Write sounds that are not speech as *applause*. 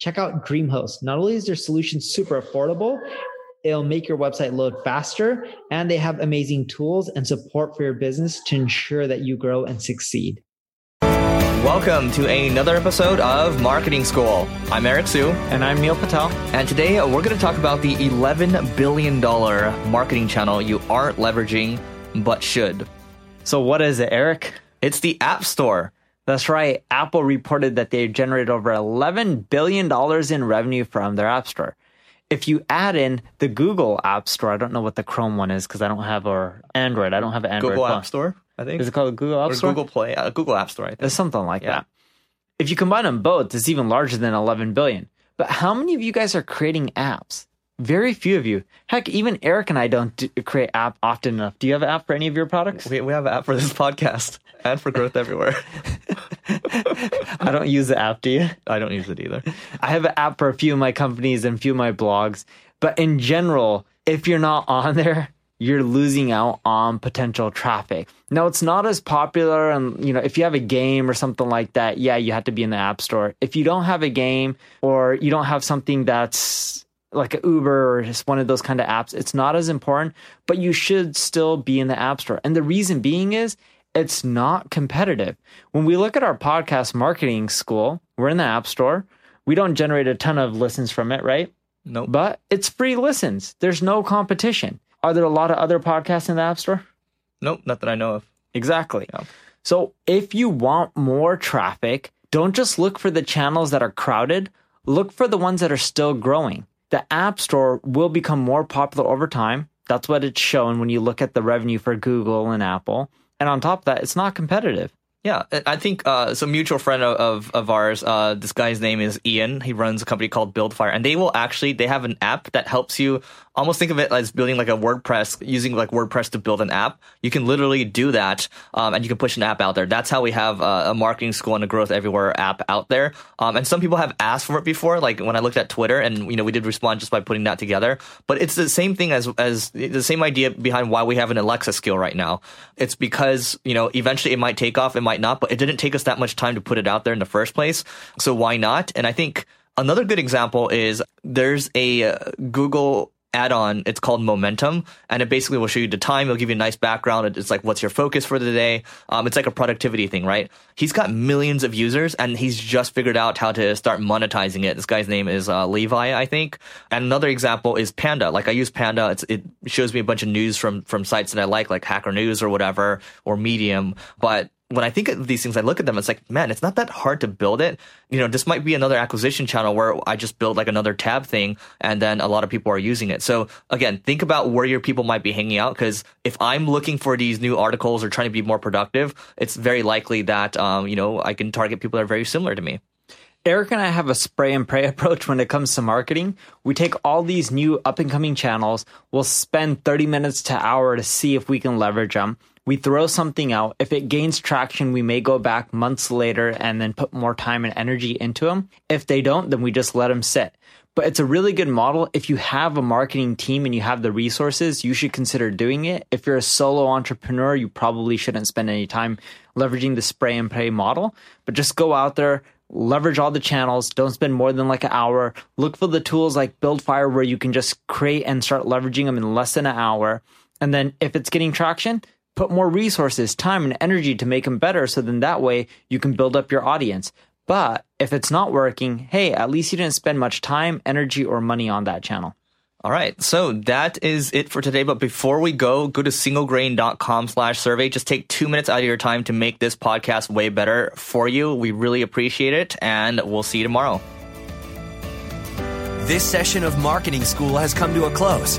Check out DreamHost. Not only is their solution super affordable, it'll make your website load faster, and they have amazing tools and support for your business to ensure that you grow and succeed. Welcome to another episode of Marketing School. I'm Eric Siu. And I'm Neil Patel. And today uh, we're going to talk about the $11 billion marketing channel you aren't leveraging but should. So, what is it, Eric? It's the App Store. That's right. Apple reported that they generated over $11 billion in revenue from their App Store. If you add in the Google App Store, I don't know what the Chrome one is because I don't have or Android. I don't have an Android. Google phone. App Store, I think. Is it called Google App or Store? Google Play, uh, Google App Store. I think. It's something like Yeah. that. If you combine them both, it's even larger than 11 billion. But how many of you guys are creating apps? Very few of you. Heck, even Eric and I don't do, create app often enough. Do you have an app for any of your products? We, we have an app for this *laughs* podcast and for Growth Everywhere. *laughs* *laughs* I don't use the app, do you? I don't use it either. I have an app for a few of my companies and a few of my blogs. But in general, if you're not on there, you're losing out on potential traffic. Now it's not as popular and you know, if you have a game or something like that, yeah, you have to be in the app store. If you don't have a game or you don't have something that's like a Uber or just one of those kind of apps, it's not as important, but you should still be in the app store. And the reason being is it's not competitive. When we look at our podcast marketing school, we're in the app store. We don't generate a ton of listens from it, right? Nope. But it's free listens. There's no competition. Are there a lot of other podcasts in the app store? Nope, not that I know of. Exactly. Yeah. So if you want more traffic, don't just look for the channels that are crowded, look for the ones that are still growing. The App Store will become more popular over time. That's what it's shown when you look at the revenue for Google and Apple. And on top of that, it's not competitive. Yeah, I- think uh, some mutual friend of, of, of ours. Uh, this guy's name is Ian. He runs a company called Buildfire, and they will actually they have an app that helps you almost think of it as building like a WordPress using like WordPress to build an app. You can literally do that, um, and you can push an app out there. That's how we have uh, a marketing school and a growth everywhere app out there. Um, and some people have asked for it before, like when I looked at Twitter, and you know we did respond just by putting that together. But it's the same thing as as the same idea behind why we have an Alexa skill right now. It's because you know eventually it might take off, it might not, but it didn't take us that much time to put it out there in the first place. So why not? And I think another good example is there's a uh, Google add-on it's called momentum and it basically will show you the time it'll give you a nice background it's like what's your focus for the day? Um, it's like a productivity thing right? He's got millions of users and he's just figured out how to start monetizing it. This guy's name is uh, levi i think. And another example is panda. Like i use panda it's, it shows me a bunch of news from from sites that i like like hacker news or whatever or medium but when I think of these things, I look at them. It's like, man, it's not that hard to build it. You know, this might be another acquisition channel where I just build like another tab thing, and then a lot of people are using it. So again, think about where your people might be hanging out. Because if I'm looking for these new articles or trying to be more productive, it's very likely that um, you know I can target people that are very similar to me. Eric and I have a spray and pray *laughs* approach when it comes to marketing. We take all these new up and coming channels, we'll spend 30 minutes to hour to see if we can leverage them. We throw something out. If it gains traction, we may go back months later and then put more time and energy into them. If they don't, then we just let them sit. But it's a really good model. If you have a marketing team and you have the resources, you should consider doing it. If you're a solo entrepreneur, you probably shouldn't spend any time leveraging the spray and pray model, but just go out there, leverage all the channels. Don't spend more than like an hour. Look for the tools like Buildfire where you can just create and start leveraging them in less than an hour. And then if it's getting traction, put more resources, time, and energy to make them better. So then that way you can build up your audience. But if it's not working, hey, at least you didn't spend much time, energy, or money on that channel. All right. So that is it for today. But before we go, go to singlegrain.com slash survey. Just take two minutes out of your time to make this podcast way better for you. We really appreciate it. And we'll see you tomorrow. This session of Marketing School has come to a close.